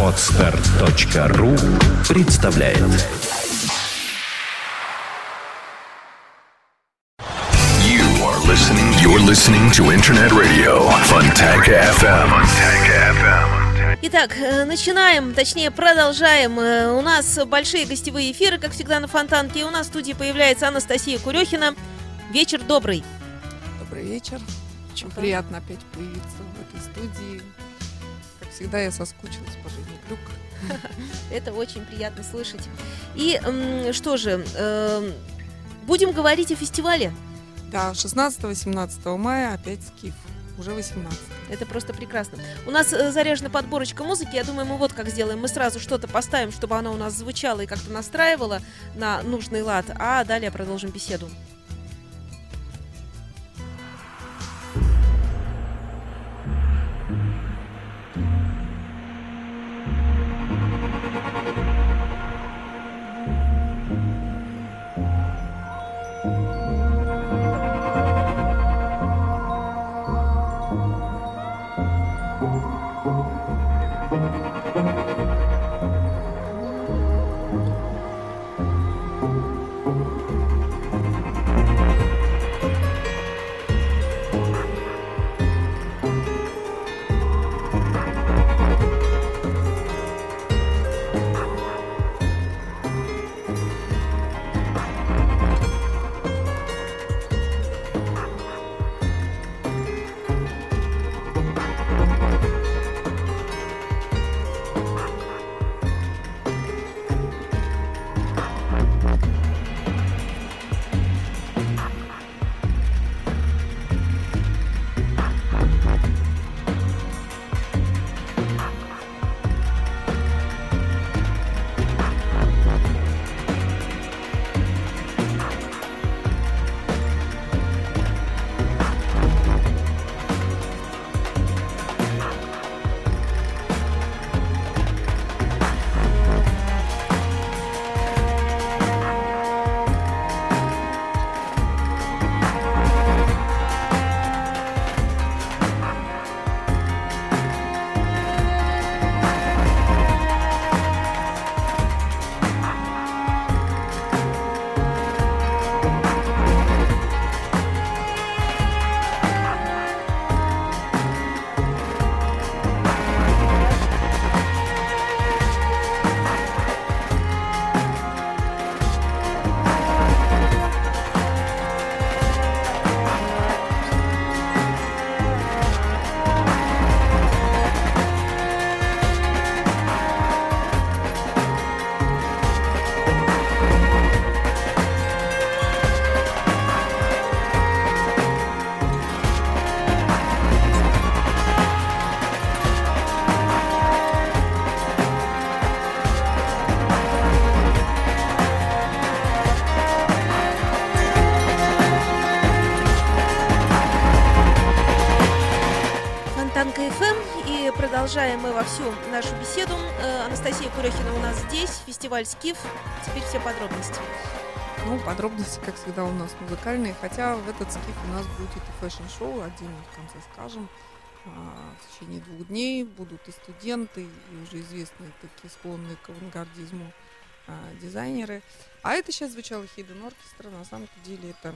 Отстар.ру представляет You are listening. You're listening to Internet Radio Fontanka FM. Fontanka FM. Итак, э, начинаем, точнее продолжаем. Э, У нас большие гостевые эфиры, как всегда, на Фонтанке. И у нас в студии появляется Анастасия Курехина. Вечер добрый. Добрый вечер. Очень Ага. приятно опять появиться в этой студии. Всегда, я соскучилась по жизни Клюк. Это очень приятно слышать. И что же, эм, будем говорить о фестивале. Да, 16-18 мая опять Скиф. Уже 18. Это просто прекрасно. У нас э, заряжена подборочка музыки. Я думаю, мы вот как сделаем. Мы сразу что-то поставим, чтобы оно у нас звучало и как-то настраивало на нужный лад, а далее продолжим беседу. Скиф. Теперь все подробности. Ну, подробности, как всегда, у нас музыкальные. Хотя в этот Скиф у нас будет и фэшн-шоу, отдельно в конце скажем. А, В течение двух дней будут и студенты, и уже известные такие склонные к авангардизму а, дизайнеры. А это сейчас звучало Hidden Orchestra. На самом деле это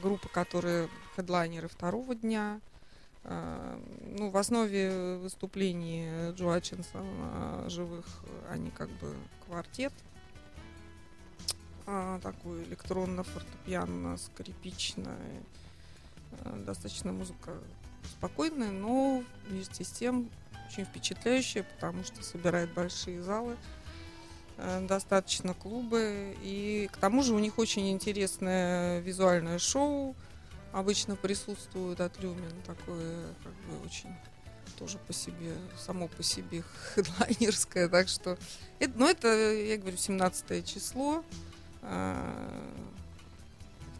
группа, которые хедлайнеры второго дня. А, Ну, в основе выступлений Джо Атчинсона живых они как бы квартет. А, такой электронно-фортепиано-скрипичная. а, Достаточно музыка спокойная, но вместе с тем очень впечатляющая, потому что собирает большие залы, э, достаточно клубы. И к тому же у них очень интересное визуальное шоу. Обычно присутствует от Люмин такое, как бы очень тоже по себе, само по себе хедлайнерское. Так что, это, ну это, я говорю, 17 число, э,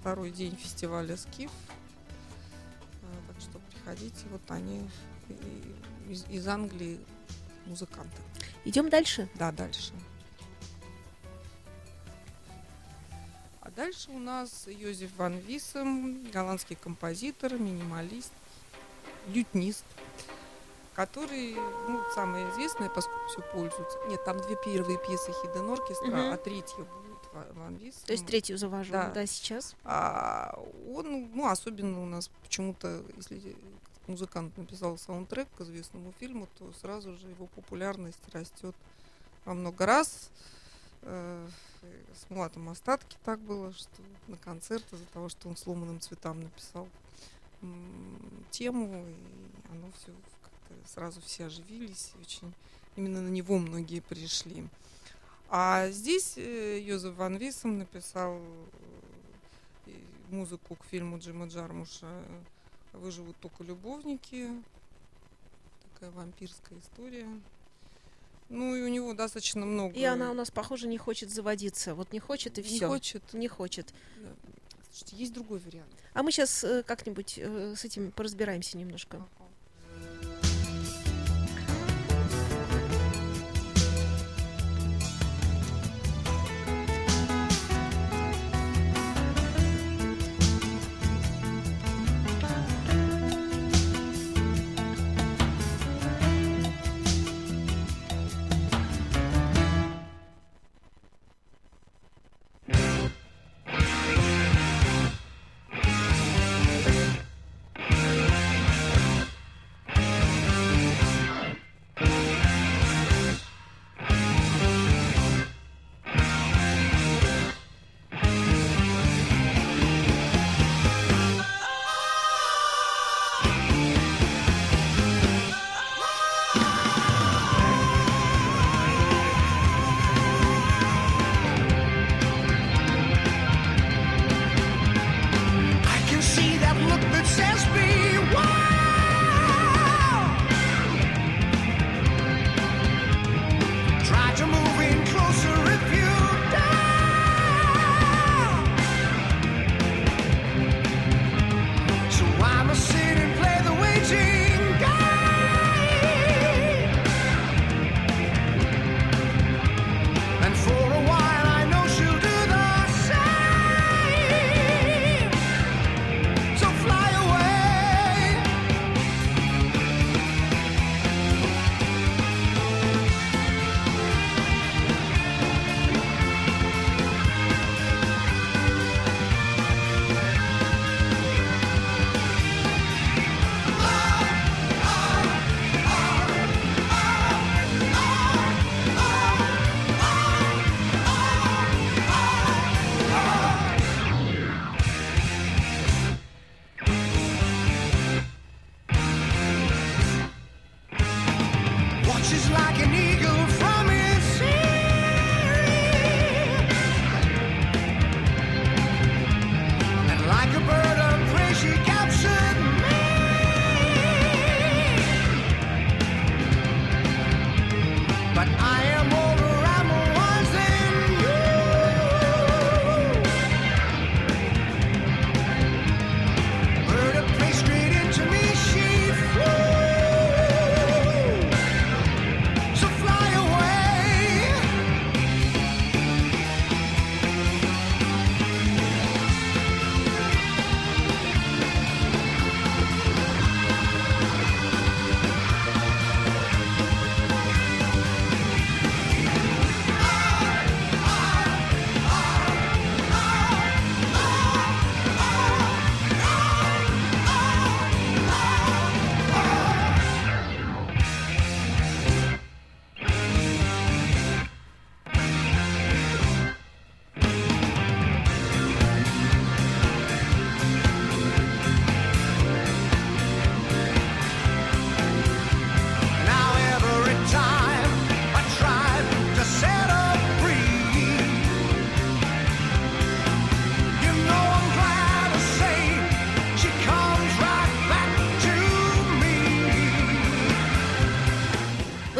второй день фестиваля Скиф. Э, Так что приходите, вот они из, из Англии музыканты. Идем дальше. Да, дальше. Дальше у нас Йозеф Ван Висем, голландский композитор, минималист, лютнист. который, ну, самое известное, поскольку все пользуются. Нет, там две первые пьесы Хидden Оркестра, Мгм. а третья будет Ва- Ван Вис. То есть третью завожу, Да. да, сейчас. А он, ну, особенно у нас почему-то, если музыкант написал саундтрек к известному фильму, то сразу же его популярность растет во много раз. С Мулатом Остатки так было, что на концерт из-за того, что он сломанным цветам написал тему, и оно все сразу все оживились, очень именно на него многие пришли. А здесь э, Йозеф Ван Висом написал э, музыку к фильму Джима Джармуша «Выживут только любовники». Такая вампирская история. Ну и у него достаточно много... И она у нас, похоже, не хочет заводиться. Вот не хочет и не все. хочет. Не хочет. Да. Слушайте, есть другой вариант. А мы сейчас как-нибудь э, с этим поразбираемся немножко. Ага.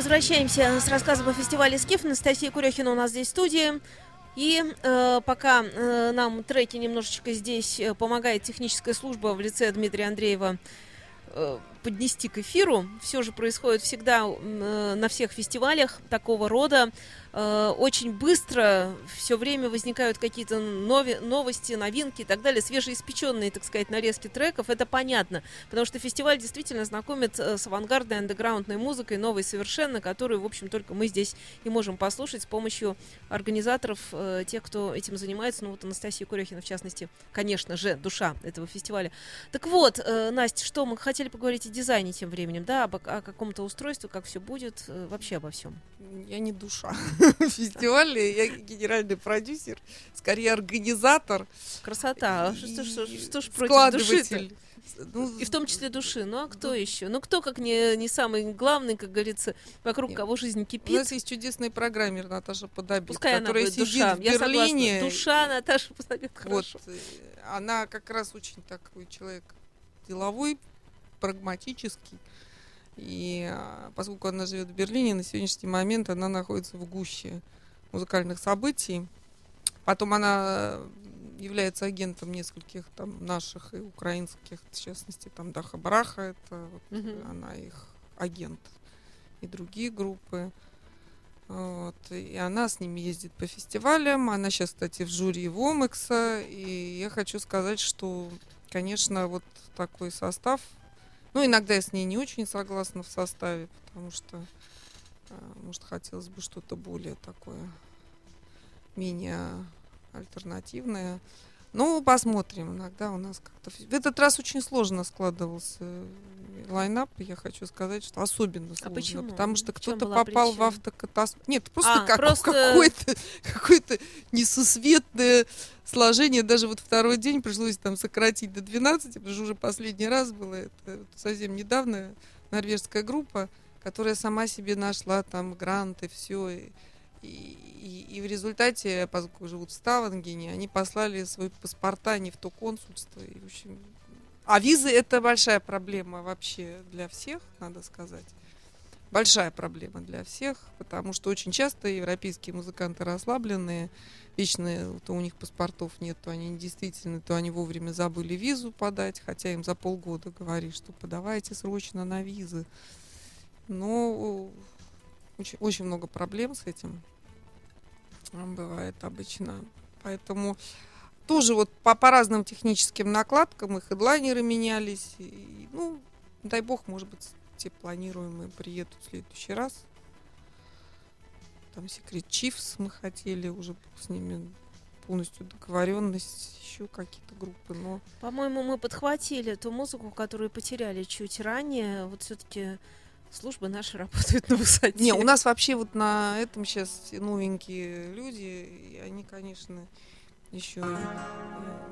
Возвращаемся с рассказом о фестивале «Скиф». Анастасия Курехина у нас здесь в студии. И э, пока э, нам треки немножечко здесь э, помогает техническая служба в лице Дмитрия Андреева э, поднести к эфиру, все же происходит всегда э, на всех фестивалях такого рода. Э, очень быстро все время возникают какие-то нови- новости, новинки и так далее, свежеиспеченные, так сказать, нарезки треков, это понятно, потому что фестиваль действительно знакомит э, с авангардной андеграундной музыкой, новой совершенно, которую, в общем, только мы здесь и можем послушать с помощью организаторов, э, тех, кто этим занимается, ну вот Анастасия Курехина, в частности, конечно же, душа этого фестиваля. Так вот, э, Настя, что мы хотели поговорить о дизайне тем временем, да, об, о каком-то устройстве, как все будет, вообще обо всем. Я не душа фестиваля, я генеральный продюсер, скорее организатор. Красота. А что, и что, что, что ж против души. Ну, И в том числе души. Ну а кто еще? Ну кто, как не, не самый главный, как говорится, вокруг Нет. кого жизнь У кипит. нас есть чудесный программер Наташа Подобит, Пускай она которая будет сидит душа. в Я Берлине. согласна. Душа Наташа Подобит, Вот, хорошо. э, она как раз очень такой человек деловой, прагматический. И а, поскольку она живет в Берлине, на сегодняшний момент она находится в гуще музыкальных событий. Потом она является агентом нескольких там наших и украинских, в частности, там Даха Браха, это вот, э, она их агент, и другие группы. Вот, и она с ними ездит по фестивалям. Она сейчас, кстати, в жюри Вомекса. И я хочу сказать, что, конечно, вот такой состав. Ну, иногда я с ней не очень согласна в составе, потому что, э, может, хотелось бы что-то более такое, менее альтернативное. Ну, посмотрим. Иногда у нас как-то... В этот раз очень сложно складывался э, лайнап. Я хочу сказать, что особенно сложно. почему? Потому что В кто-то попал в причина? автокатастрофу. Нет, просто, А, как, просто- какое-то, какое-то несусветное сложение. Даже вот второй день пришлось там сократить до 12, потому что уже последний раз было. Это совсем недавно норвежская группа, которая сама себе нашла там гранты, все. И, и- и в результате, поскольку живут в Ставангене, они послали свои паспорта не в то консульство. И, в общем, а визы это большая проблема вообще для всех, надо сказать. Большая проблема для всех, потому что очень часто европейские музыканты расслабленные, вечно то у них паспортов нет, то они действительно, то они вовремя забыли визу подать, хотя им за полгода говоришь, что подавайте срочно на визы. Но очень, очень много проблем с этим бывает обычно. Поэтому тоже вот по, по разным техническим накладкам и хедлайнеры менялись. И, ну, дай бог, может быть, те планируемые приедут в следующий раз. Там Secret Chiefs мы хотели, уже с ними полностью договоренность, еще какие-то группы, но По-моему, мы подхватили ту музыку, которую потеряли чуть ранее. Вот все-таки службы наши работают на высоте. Не, у нас вообще вот на этом сейчас новенькие люди, и они, конечно, еще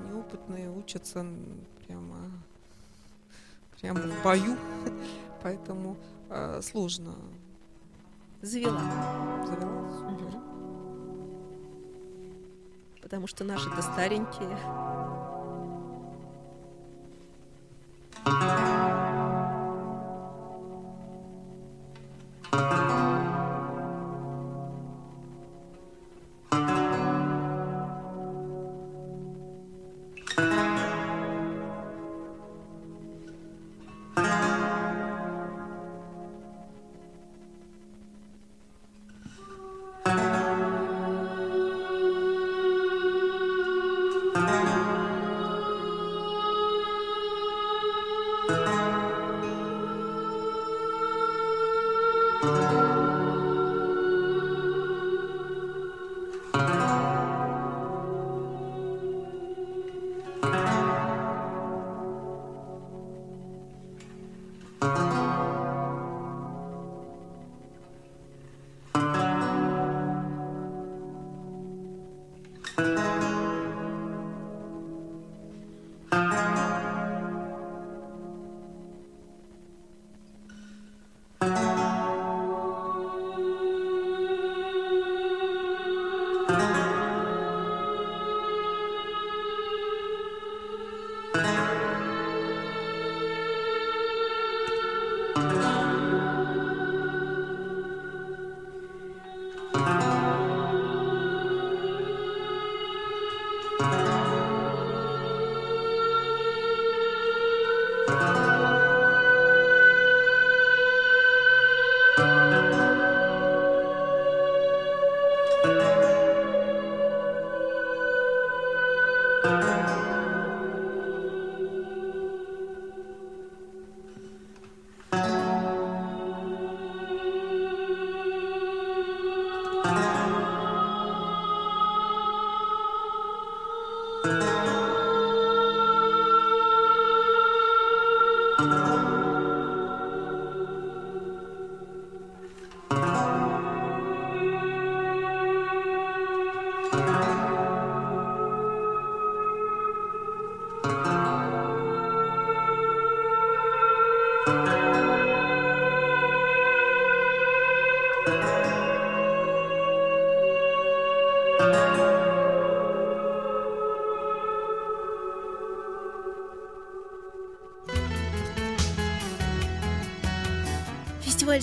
неопытные, учатся прямо, прямо в бою, поэтому э, сложно завела. завелась. Мгм. Потому что наши-то старенькие. Thank Música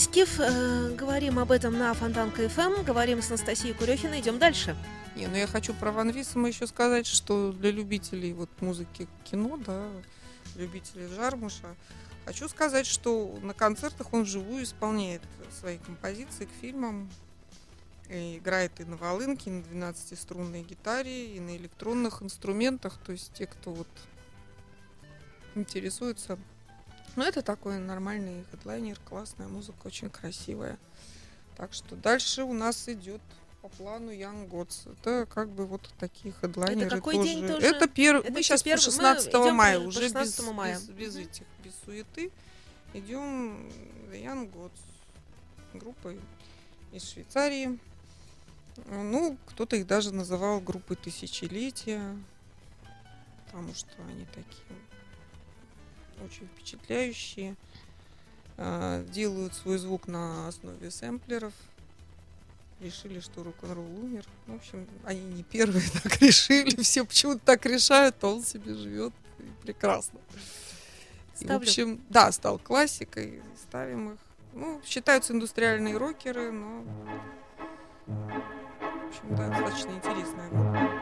Скиф. Э, говорим об этом на Фонтанка ФМ. Говорим с Анастасией Курехиной. Идем дальше. Не, ну я хочу про Ван Виссема еще сказать, что для любителей вот музыки кино, да, любителей Жармуша, хочу сказать, что на концертах он вживую исполняет свои композиции к фильмам. И играет и на волынке, и на 12-струнной гитаре, и на электронных инструментах. То есть те, кто вот интересуется. Ну, это такой нормальный хедлайнер, классная музыка, очень красивая. Так что дальше у нас идет по плану Young Gods. Это как бы вот такие хедлайнеры какой тоже. день тоже? Это первый. Это мы сейчас первый- по мы 16 идем мая, по- уже без, 16 мая. без, без Мгм. этих, без суеты. Идем Young Gods группой из Швейцарии. Ну, кто-то их даже называл группой тысячелетия, потому что они такие очень впечатляющие. А, Делают свой звук на основе сэмплеров. Решили, что рок-н-ролл умер. В общем, они не первые так решили. Все почему-то так решают, а он себе живет и прекрасно. И, в общем, да, стал классикой. Ставим их. Ну, считаются индустриальные рокеры, но... В общем, да, достаточно интересная группа.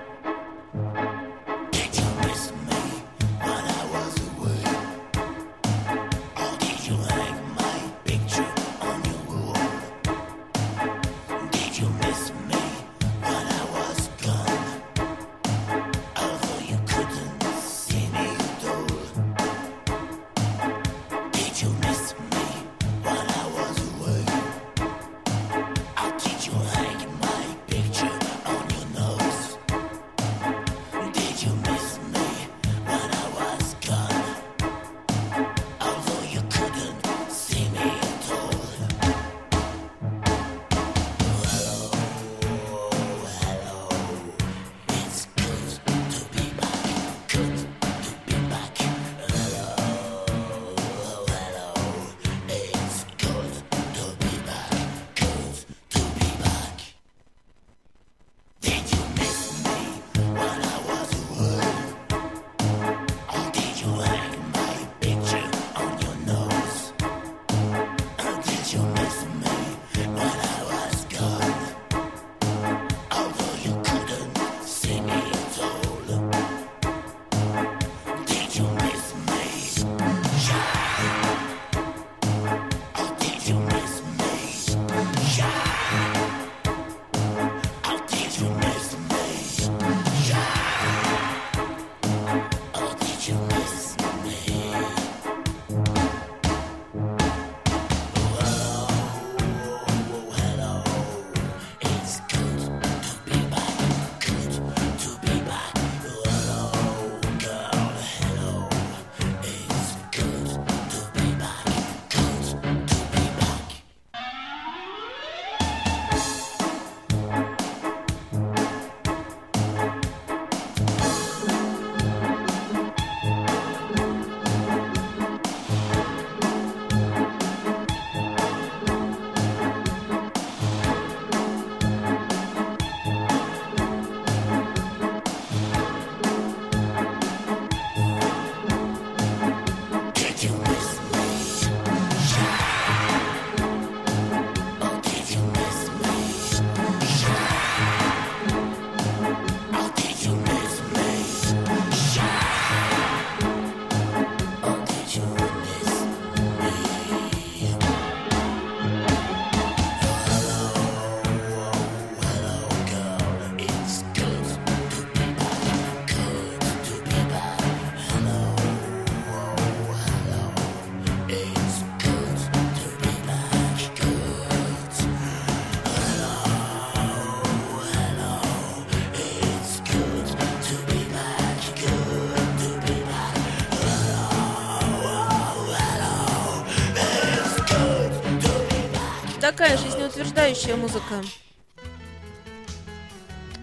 Такая жизнеутверждающая музыка.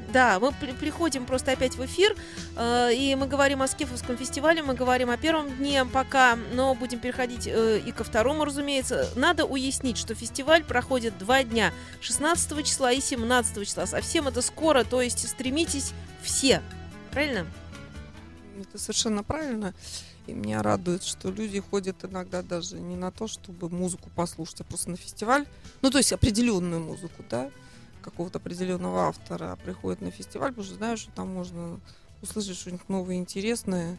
Да, мы при- приходим просто опять в эфир, э, и мы говорим о Скифовском фестивале, мы говорим о первом дне пока, но будем переходить э, и ко второму, разумеется. Надо уяснить, что фестиваль проходит два дня, 16 числа и 17 числа. Совсем это скоро, то есть стремитесь все. Правильно? Это совершенно правильно. И меня радует, что люди ходят иногда даже не на то, чтобы музыку послушать, а просто на фестиваль. Ну, то есть определенную музыку, да, какого-то определенного автора, а приходят на фестиваль, потому что знают, что там можно услышать что-нибудь новое, интересное.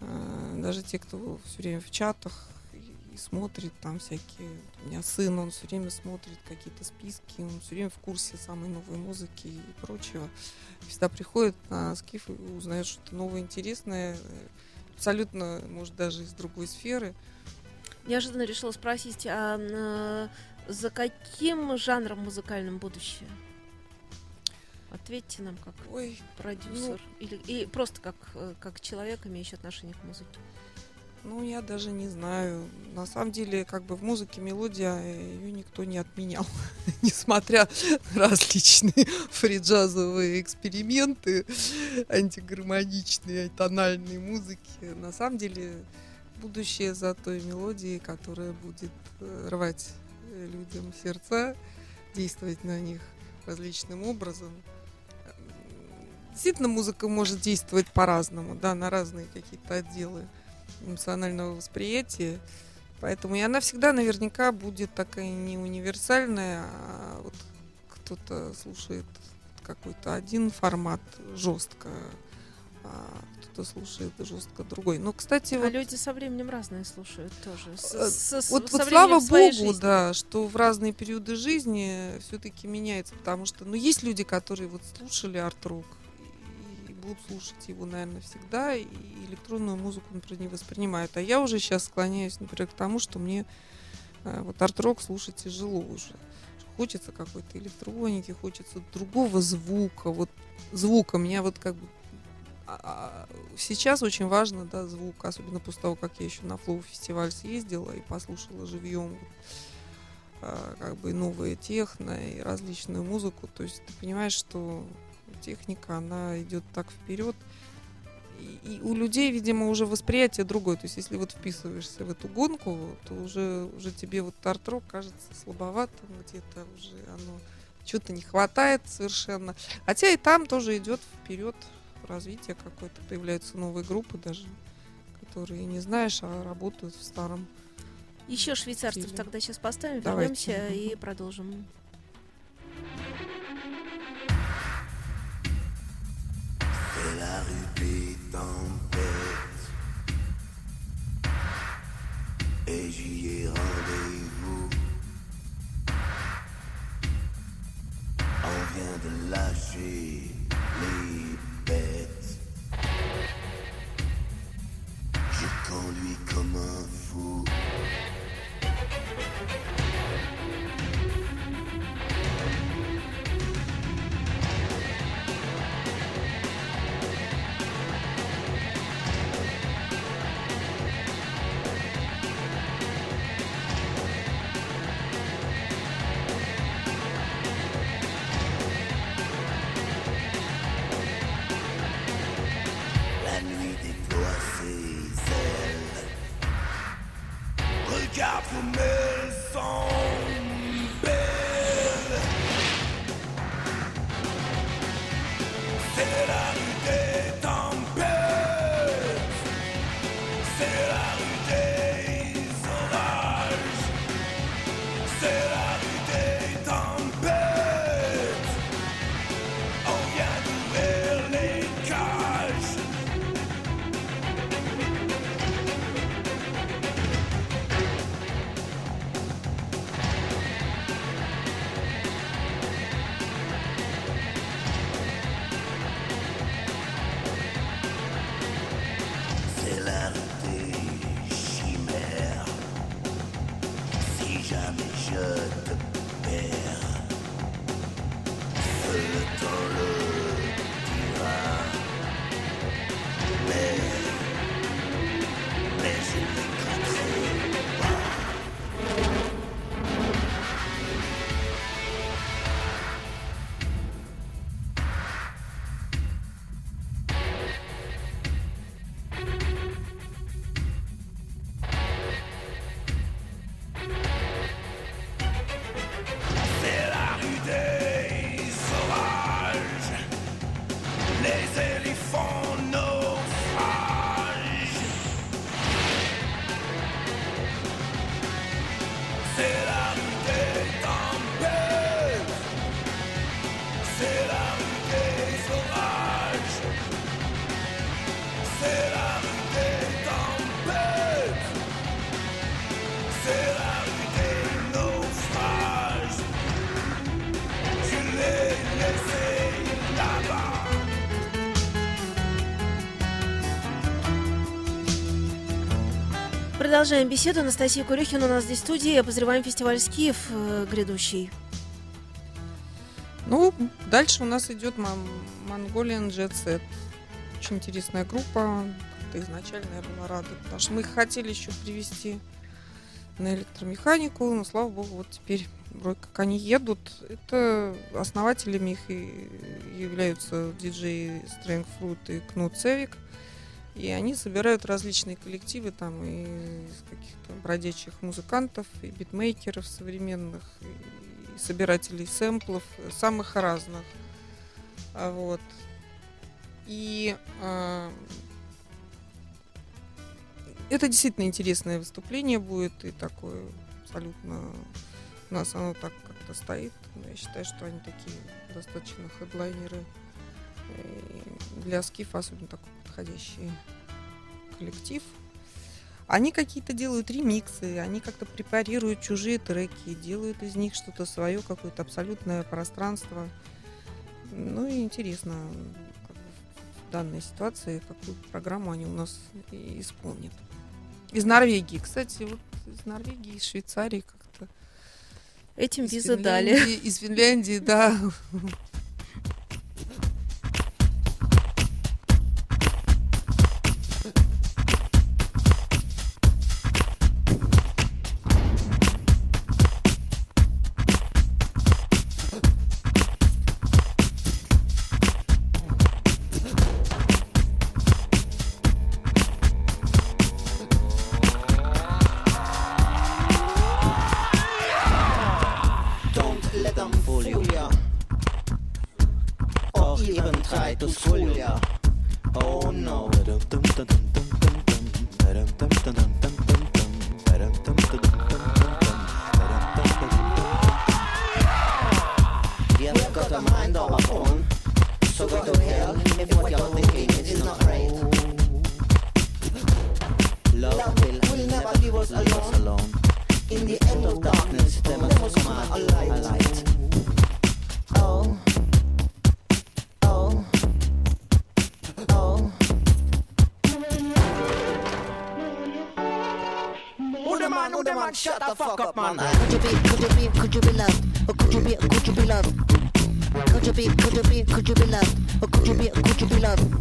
А, Даже те, кто все время в чатах и- и смотрит там всякие... У меня сын, он все время смотрит какие-то списки, он все время в курсе самой новой музыки и прочего. Всегда приходит на скиф и узнает что-то новое, интересное, э, абсолютно, может, даже из другой сферы. Неожиданно решила спросить, а э, за каким жанром музыкальным будущее? Ответьте нам как Ой, продюсер или и просто как, э, как человек, имеющий отношение к музыке. Ну я даже не знаю. На самом деле, как бы в музыке мелодия, ее никто не отменял. Несмотря на различные фриджазовые эксперименты, антигармоничные, тональные музыки. На самом деле, будущее за той мелодией, которая будет э, рвать э, людям сердца, действовать на них различным образом. М, Действительно, музыка может действовать по-разному, да, на разные какие-то отделы эмоционального восприятия. Поэтому и она всегда наверняка будет такая не универсальная, а вот кто-то слушает какой-то один формат жестко, а кто-то слушает жестко другой. Но, кстати, А вот люди со временем разные слушают тоже. С- Э, с- вот, со вот слава богу, жизни. да, что в разные периоды жизни все-таки меняется, потому что, ну, есть люди, которые вот слушали арт-рок будут слушать его, наверное, всегда, и электронную музыку, например, не воспринимают. А я уже сейчас склоняюсь, например, к тому, что мне э, вот арт-рок слушать тяжело уже. Хочется какой-то электроники, хочется другого звука. Вот звука меня вот как бы а- а, сейчас очень важно, да, звук, особенно после того, как я еще на Флоу фестиваль съездила и послушала живьем а, как бы новые техно и различную музыку. То есть ты понимаешь, что техника, она идет так вперед. И, и у людей, видимо, уже восприятие другое. То есть, если вот вписываешься в эту гонку, то уже, уже тебе вот арт-рок кажется слабоватым, где-то уже оно что-то не хватает совершенно. Хотя и там тоже идет вперед развитие какое-то, появляются новые группы даже, которые не знаешь, а работают в старом. Еще швейцарцев Стиле. тогда сейчас поставим, Давайте. вернемся и продолжим. Des tempêtes. Et j'y ai rendez-vous. On vient de lâcher that up. Продолжаем беседу. Анастасия Курехина у нас здесь в студии. Обозреваем фестиваль «Скиф» э, грядущий. Ну, дальше у нас идет Mongolian Jet. Очень интересная группа. Как-то изначально я была рада, потому что мы их хотели еще привести на электромеханику, но слава богу, вот теперь вроде как они едут. Это основателями их и являются диджей Strength Fruit и Кнут Севик. И они собирают различные коллективы там из каких-то бродячих музыкантов, и битмейкеров современных, и собирателей сэмплов э, самых разных. А Вот. И а, это действительно интересное выступление будет и такое абсолютно у нас оно так как-то стоит. Но я считаю, что они такие достаточно хедлайнеры и для скифа особенно такой подходящий коллектив. Они какие-то делают ремиксы, они как-то препарируют чужие треки, делают из них что-то свое, какое-то абсолютное пространство. Ну и интересно, как в данной ситуации, какую программу они у нас исполнят. Из Норвегии, кстати, вот из Норвегии, из Швейцарии как-то. Этим Из визы дали. Из Финляндии, да. Leave us alone. In the end of darkness, there must come out a light. A light. Oh. Oh. Oh. Who the man, who the man, shut the fuck up, man. Could you be, could you be, could you be loved? Or could you be, could you be loved? Could you be, could you be, could you be loved? Or could you be, could you be loved?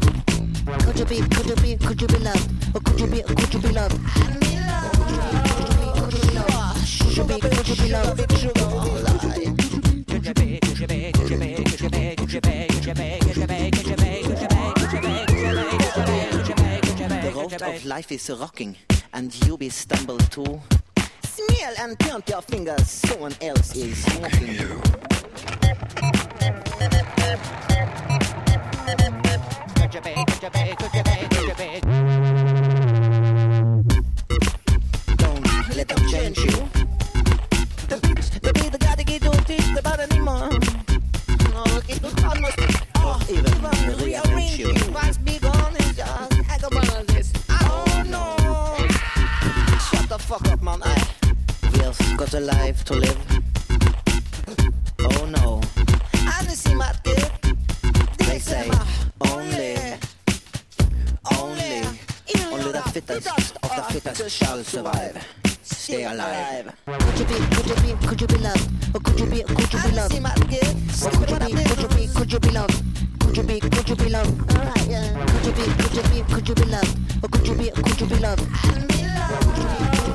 Could you be, could you be, could you be loved? Or could you be, could you be loved? life is rocking and you will stumble too. Smell and count your fingers, someone else is mocking you. You? Life to live. Oh no! And you see my kid. They say only, only, only the fittest of the fittest shall survive. Stay alive. Could you be, could you be, could you be loved? Or could you be, could you be loved? see my kid. Or could you be, could you be, could you be loved? Could you be, could you be loved? Alright, yeah. Could you be, could you be, could you be loved? Or could you be, could you be loved? Could you be, could you be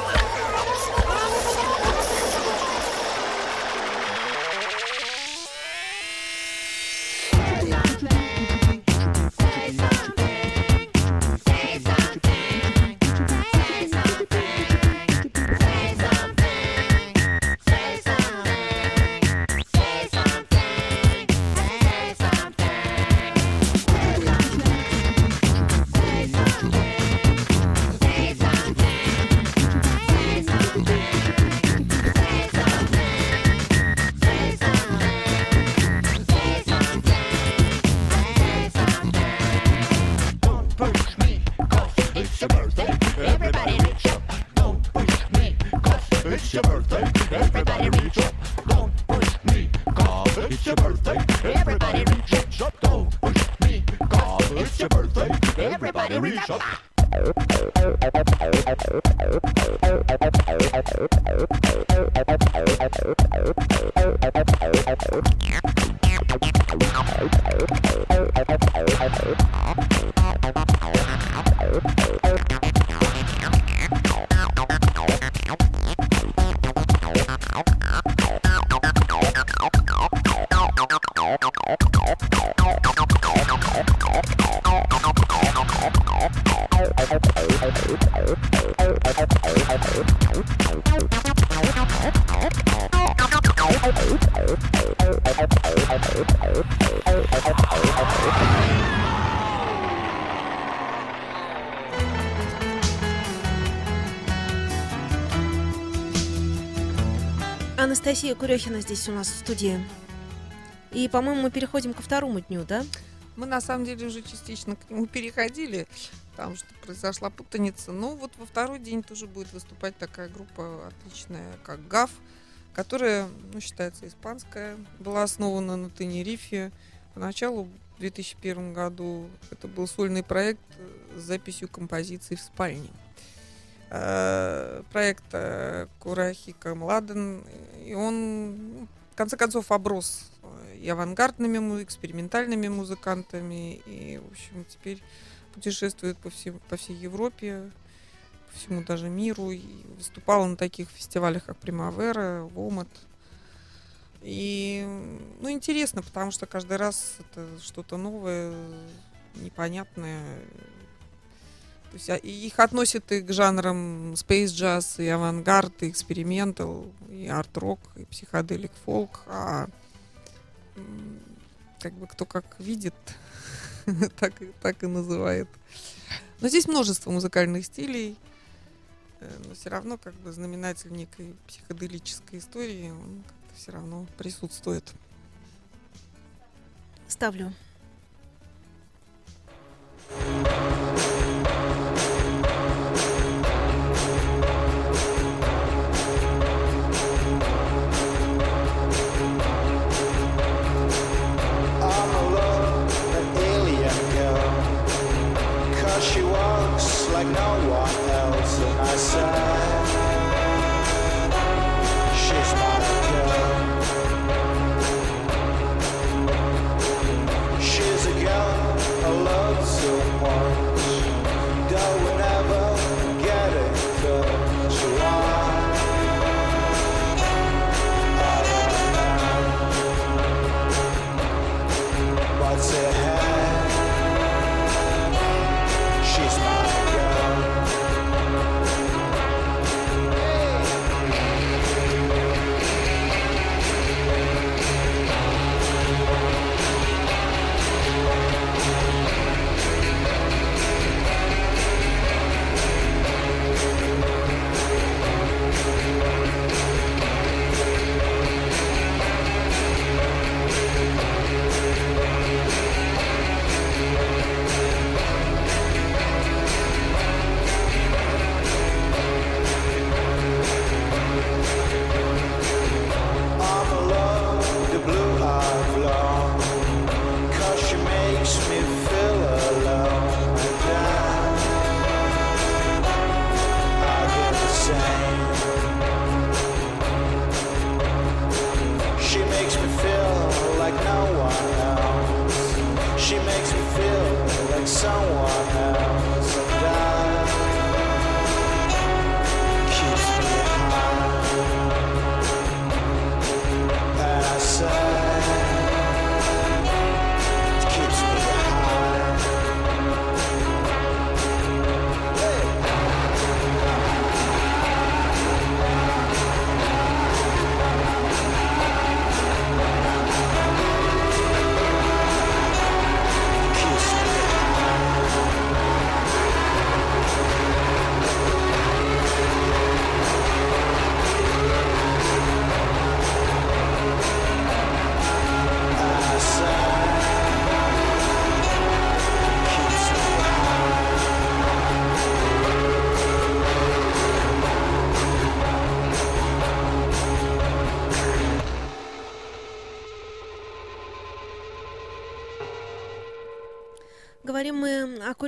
it's your birthday. Everybody reach up. Don't push me, cause it's your birthday. Everybody reach up. Don't push me, cause it's your birthday. Everybody reach up. Курехина здесь у нас в студии. И, по-моему, мы переходим ко второму дню, да? Мы на самом деле уже частично к нему переходили, потому что произошла путаница. Но вот во второй день тоже будет выступать такая группа отличная, как ГАФ, которая, ну, считается испанская, была основана на Тенерифе. Поначалу в 2001 году это был сольный проект с записью композиций в спальне. Э, Проект э, Курахика Младен, и он ну, в конце концов оброс э, и авангардными, му- экспериментальными музыкантами, и, в общем, теперь путешествует по, всем, по всей Европе, по всему даже миру, и выступала на таких фестивалях, как Примавера, Вомат. И, ну, интересно, потому что каждый раз это что-то новое, непонятное. То есть а, их относят и к жанрам Space Jazz, и авангард, и экспериментал, и арт-рок, и психоделик фолк. А как бы кто как видит, так, так и называет. Но здесь множество музыкальных стилей, э, но все равно как бы знаменатель некой психоделической истории, он все равно присутствует. Ставлю. Like no one else. And I said,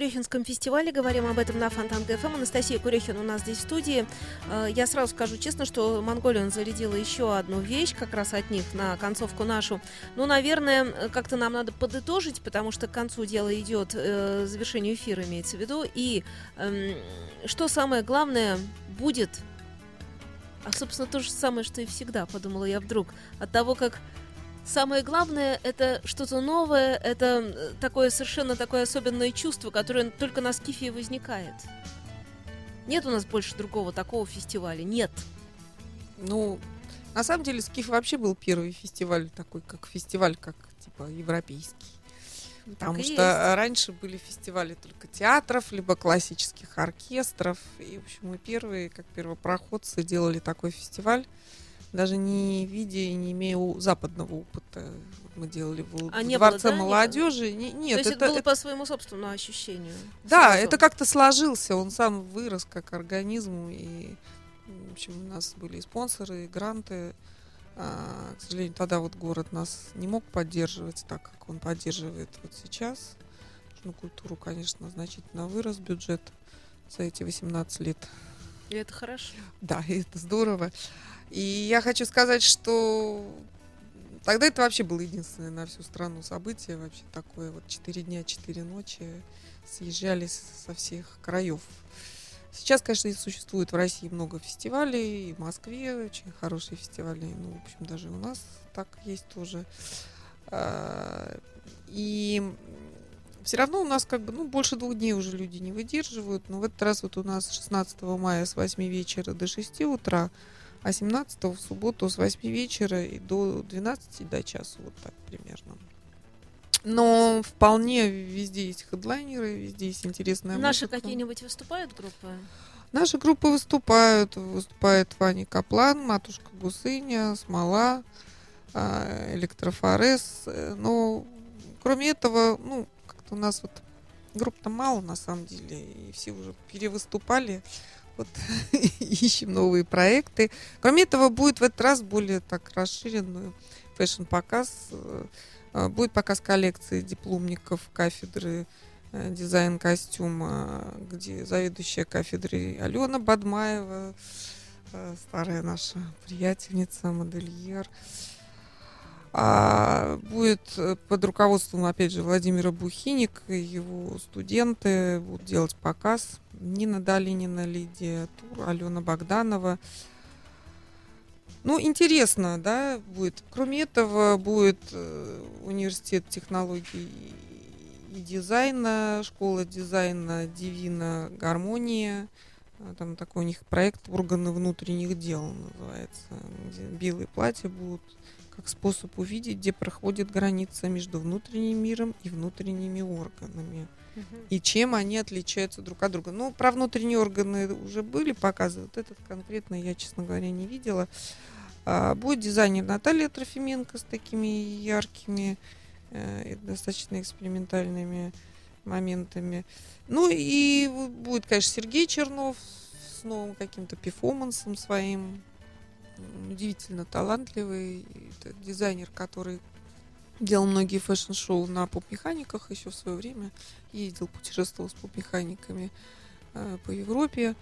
Курехинском фестивале, говорим об этом на Фонтанка ФМ. Анастасия Курехин у нас здесь в студии. Э, Я сразу скажу честно, что Монголия зарядила еще одну вещь как раз от них на концовку нашу. Ну, наверное, э, как-то нам надо подытожить, потому что к концу дела идет э, завершению эфира, имеется в виду. И эм, что самое главное будет, а, собственно, то же самое, что и всегда, подумала я вдруг, от того, как Самое главное это что-то новое, это такое совершенно такое особенное чувство, которое только на Скифе возникает. Нет у нас больше другого такого фестиваля. Нет. Ну, на самом деле, Скиф вообще был первый фестиваль такой, как фестиваль, как типа европейский. Потому Так и что есть. раньше были фестивали только театров, либо классических оркестров. И, в общем, мы первые, как первопроходцы, делали такой фестиваль. Даже не видя и не имея западного опыта. Мы делали в, А в не было, Дворце да, молодежи. Не- То нет, есть это, это, было это- по своему собственному ощущению. да, сразу. это как-то сложился. Он сам вырос как организм. И, в общем, у нас были и спонсоры, и гранты. А, к сожалению, тогда вот город нас не мог поддерживать так, как он поддерживает вот сейчас. На культуру, конечно, значительно вырос бюджет за эти 18 лет. И это хорошо. Да, и это здорово. И я хочу сказать, что тогда это вообще было единственное на всю страну событие, вообще такое вот 4 дня, 4 ночи съезжались со всех краев. Сейчас, конечно, и существует в России много фестивалей, и в Москве очень хорошие фестивали, ну, в общем, даже у нас так есть тоже. А, И все равно у нас как бы, ну, больше двух дней уже люди не выдерживают, но в этот раз вот у нас 16 мая с 8 вечера до 6 утра, а 17 в субботу с 8 вечера и до 12 до часу, вот так примерно. Но вполне везде есть хедлайнеры, везде есть интересная Наши музыка. какие-нибудь выступают группы? Наши группы выступают. Выступает Ваня Каплан, Матушка Гусыня, Смола, а, Электрофорез. Но кроме этого, ну, как-то у нас вот групп-то мало на самом деле, и все уже перевыступали. Вот ищем новые проекты. Кроме этого, будет в этот раз более так расширенный фэшн-показ. Э, э, Будет показ коллекции дипломников кафедры э, дизайн костюма, где заведующая кафедрой Алена Бадмаева, э, старая наша приятельница, модельер. А будет э, под руководством, опять же, Владимира Бухинника и его студенты будут делать показ. Нина Долинина, Лидия Тур, Алена Богданова. Ну, интересно, да, будет. Кроме этого, будет э, университет технологий и дизайна, школа дизайна Дивина Гармония. А, Там такой у них проект «Органы внутренних дел» называется, белые платья будут как способ увидеть, где проходит граница между внутренним миром и внутренними органами. И чем они отличаются друг от друга. Ну, про внутренние органы уже были показы. Вот этот конкретно я, честно говоря, не видела. А, будет дизайнер Наталья Трофименко с такими яркими, э, и достаточно экспериментальными моментами. Ну и будет, конечно, Сергей Чернов с новым каким-то перформансом своим. Удивительно талантливый. Это дизайнер, который делал многие фэшн-шоу на поп-механиках еще в свое время. Ездил, путешествовал с поп-механиками э, по Европе.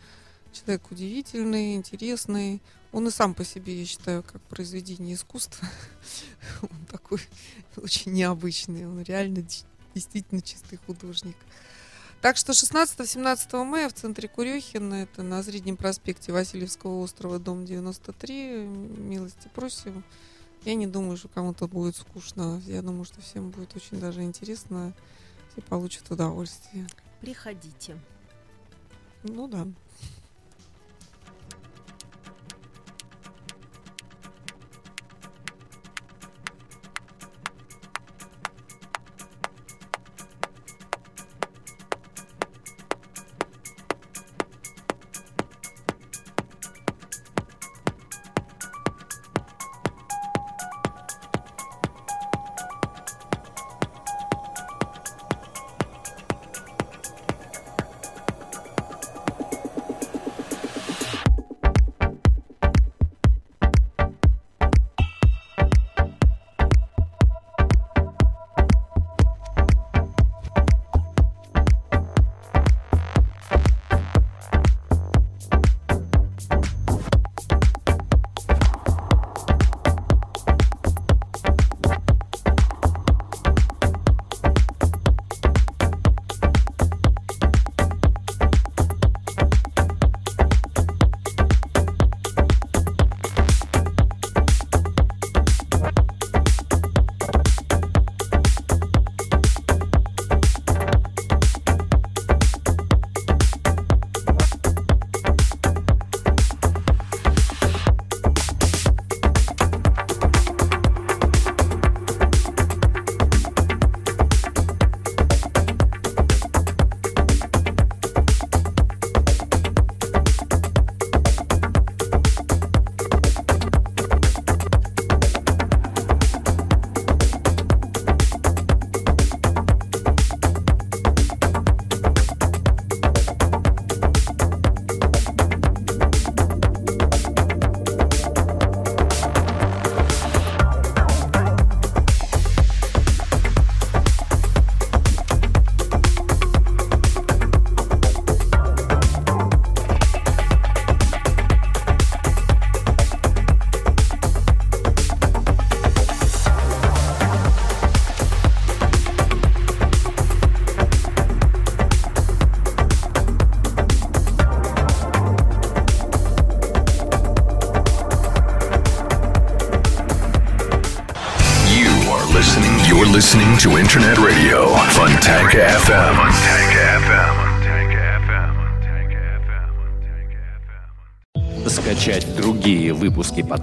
Человек удивительный, интересный. Он и сам по себе, я считаю, как произведение искусства. Он такой очень необычный. Он реально действительно чистый художник. Так что 16-17 мая в центре Курехина, это на Среднем проспекте Васильевского острова, дом 93, милости просим. Я не думаю, что кому-то будет скучно. Я думаю, что всем будет очень даже интересно. Все получат удовольствие. Приходите. Ну да.